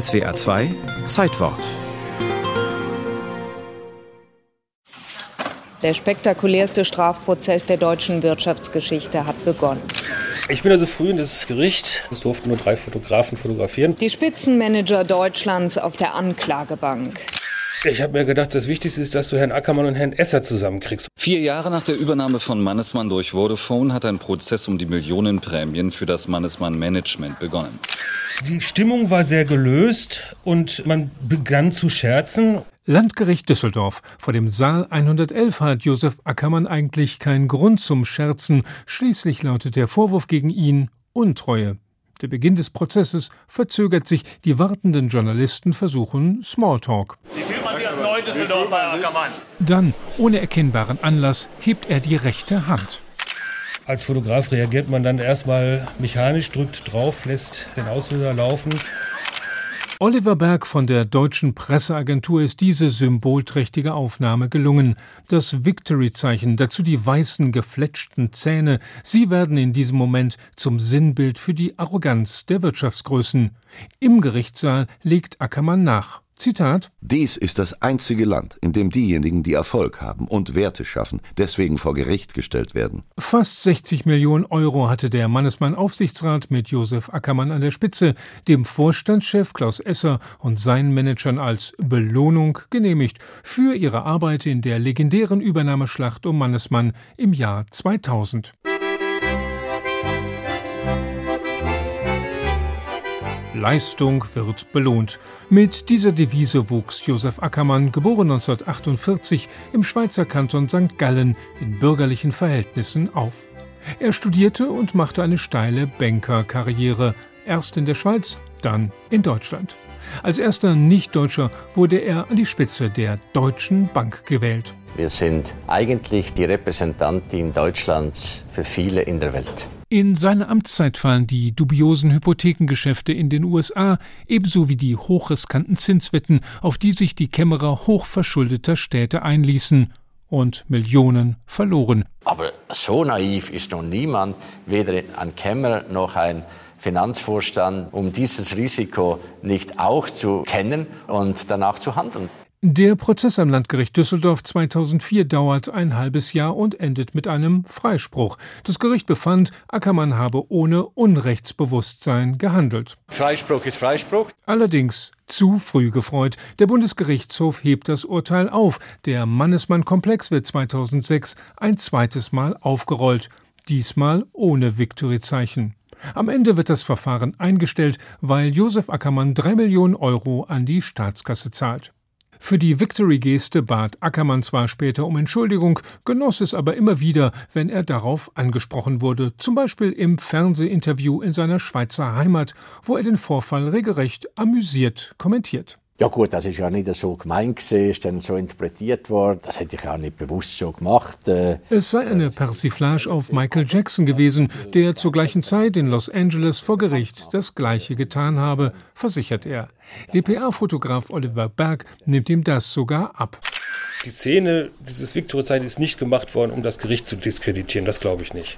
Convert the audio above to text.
SWA 2 Zeitwort Der spektakulärste Strafprozess der deutschen Wirtschaftsgeschichte hat begonnen. Ich bin also früh in das Gericht. Es durften nur drei Fotografen fotografieren. Die Spitzenmanager Deutschlands auf der Anklagebank. Ich habe mir gedacht, das Wichtigste ist, dass du Herrn Ackermann und Herrn Esser zusammenkriegst. Vier Jahre nach der Übernahme von Mannesmann durch Vodafone hat ein Prozess um die Millionenprämien für das Mannesmann Management begonnen. Die Stimmung war sehr gelöst und man begann zu scherzen. Landgericht Düsseldorf. Vor dem Saal 111 hat Josef Ackermann eigentlich keinen Grund zum Scherzen. Schließlich lautet der Vorwurf gegen ihn Untreue. Der Beginn des Prozesses verzögert sich. Die wartenden Journalisten versuchen Smalltalk. Wie fühlt man sich als Neu-Düsseldorfer, Herr Ackermann? Dann, ohne erkennbaren Anlass, hebt er die rechte Hand. Als Fotograf reagiert man dann erstmal mechanisch, drückt drauf, lässt den Auslöser laufen. Oliver Berg von der deutschen Presseagentur ist diese symbolträchtige Aufnahme gelungen. Das Victory-Zeichen, dazu die weißen gefletschten Zähne, sie werden in diesem Moment zum Sinnbild für die Arroganz der Wirtschaftsgrößen. Im Gerichtssaal legt Ackermann nach. Zitat Dies ist das einzige Land, in dem diejenigen, die Erfolg haben und Werte schaffen, deswegen vor Gericht gestellt werden. Fast 60 Millionen Euro hatte der Mannesmann Aufsichtsrat mit Josef Ackermann an der Spitze, dem Vorstandschef Klaus Esser und seinen Managern als Belohnung genehmigt für ihre Arbeit in der legendären Übernahmeschlacht um Mannesmann im Jahr 2000. Leistung wird belohnt. Mit dieser Devise wuchs Josef Ackermann, geboren 1948, im Schweizer Kanton St. Gallen in bürgerlichen Verhältnissen auf. Er studierte und machte eine steile Bankerkarriere, erst in der Schweiz, dann in Deutschland. Als erster Nichtdeutscher wurde er an die Spitze der Deutschen Bank gewählt. Wir sind eigentlich die Repräsentantin Deutschlands für viele in der Welt. In seine Amtszeit fallen die dubiosen Hypothekengeschäfte in den USA ebenso wie die hochriskanten Zinswetten, auf die sich die Kämmerer hochverschuldeter Städte einließen und Millionen verloren. Aber so naiv ist noch niemand, weder ein Kämmerer noch ein Finanzvorstand, um dieses Risiko nicht auch zu kennen und danach zu handeln. Der Prozess am Landgericht Düsseldorf 2004 dauert ein halbes Jahr und endet mit einem Freispruch. Das Gericht befand, Ackermann habe ohne Unrechtsbewusstsein gehandelt. Freispruch ist Freispruch. Allerdings zu früh gefreut. Der Bundesgerichtshof hebt das Urteil auf. Der Mannesmann-Komplex wird 2006 ein zweites Mal aufgerollt. Diesmal ohne Victory-Zeichen. Am Ende wird das Verfahren eingestellt, weil Josef Ackermann drei Millionen Euro an die Staatskasse zahlt. Für die Victory-Geste bat Ackermann zwar später um Entschuldigung, genoss es aber immer wieder, wenn er darauf angesprochen wurde, zum Beispiel im Fernsehinterview in seiner Schweizer Heimat, wo er den Vorfall regelrecht amüsiert kommentiert. Ja gut, das ist ja nicht so gemeint gewesen, ist dann so interpretiert worden. Das hätte ich auch nicht bewusst so gemacht. Äh. Es sei eine Persiflage auf Michael Jackson gewesen, der zur gleichen Zeit in Los Angeles vor Gericht das Gleiche getan habe, versichert er. DPA-Fotograf Oliver Berg nimmt ihm das sogar ab. Die Szene dieses Victory-Zeit ist nicht gemacht worden, um das Gericht zu diskreditieren. Das glaube ich nicht.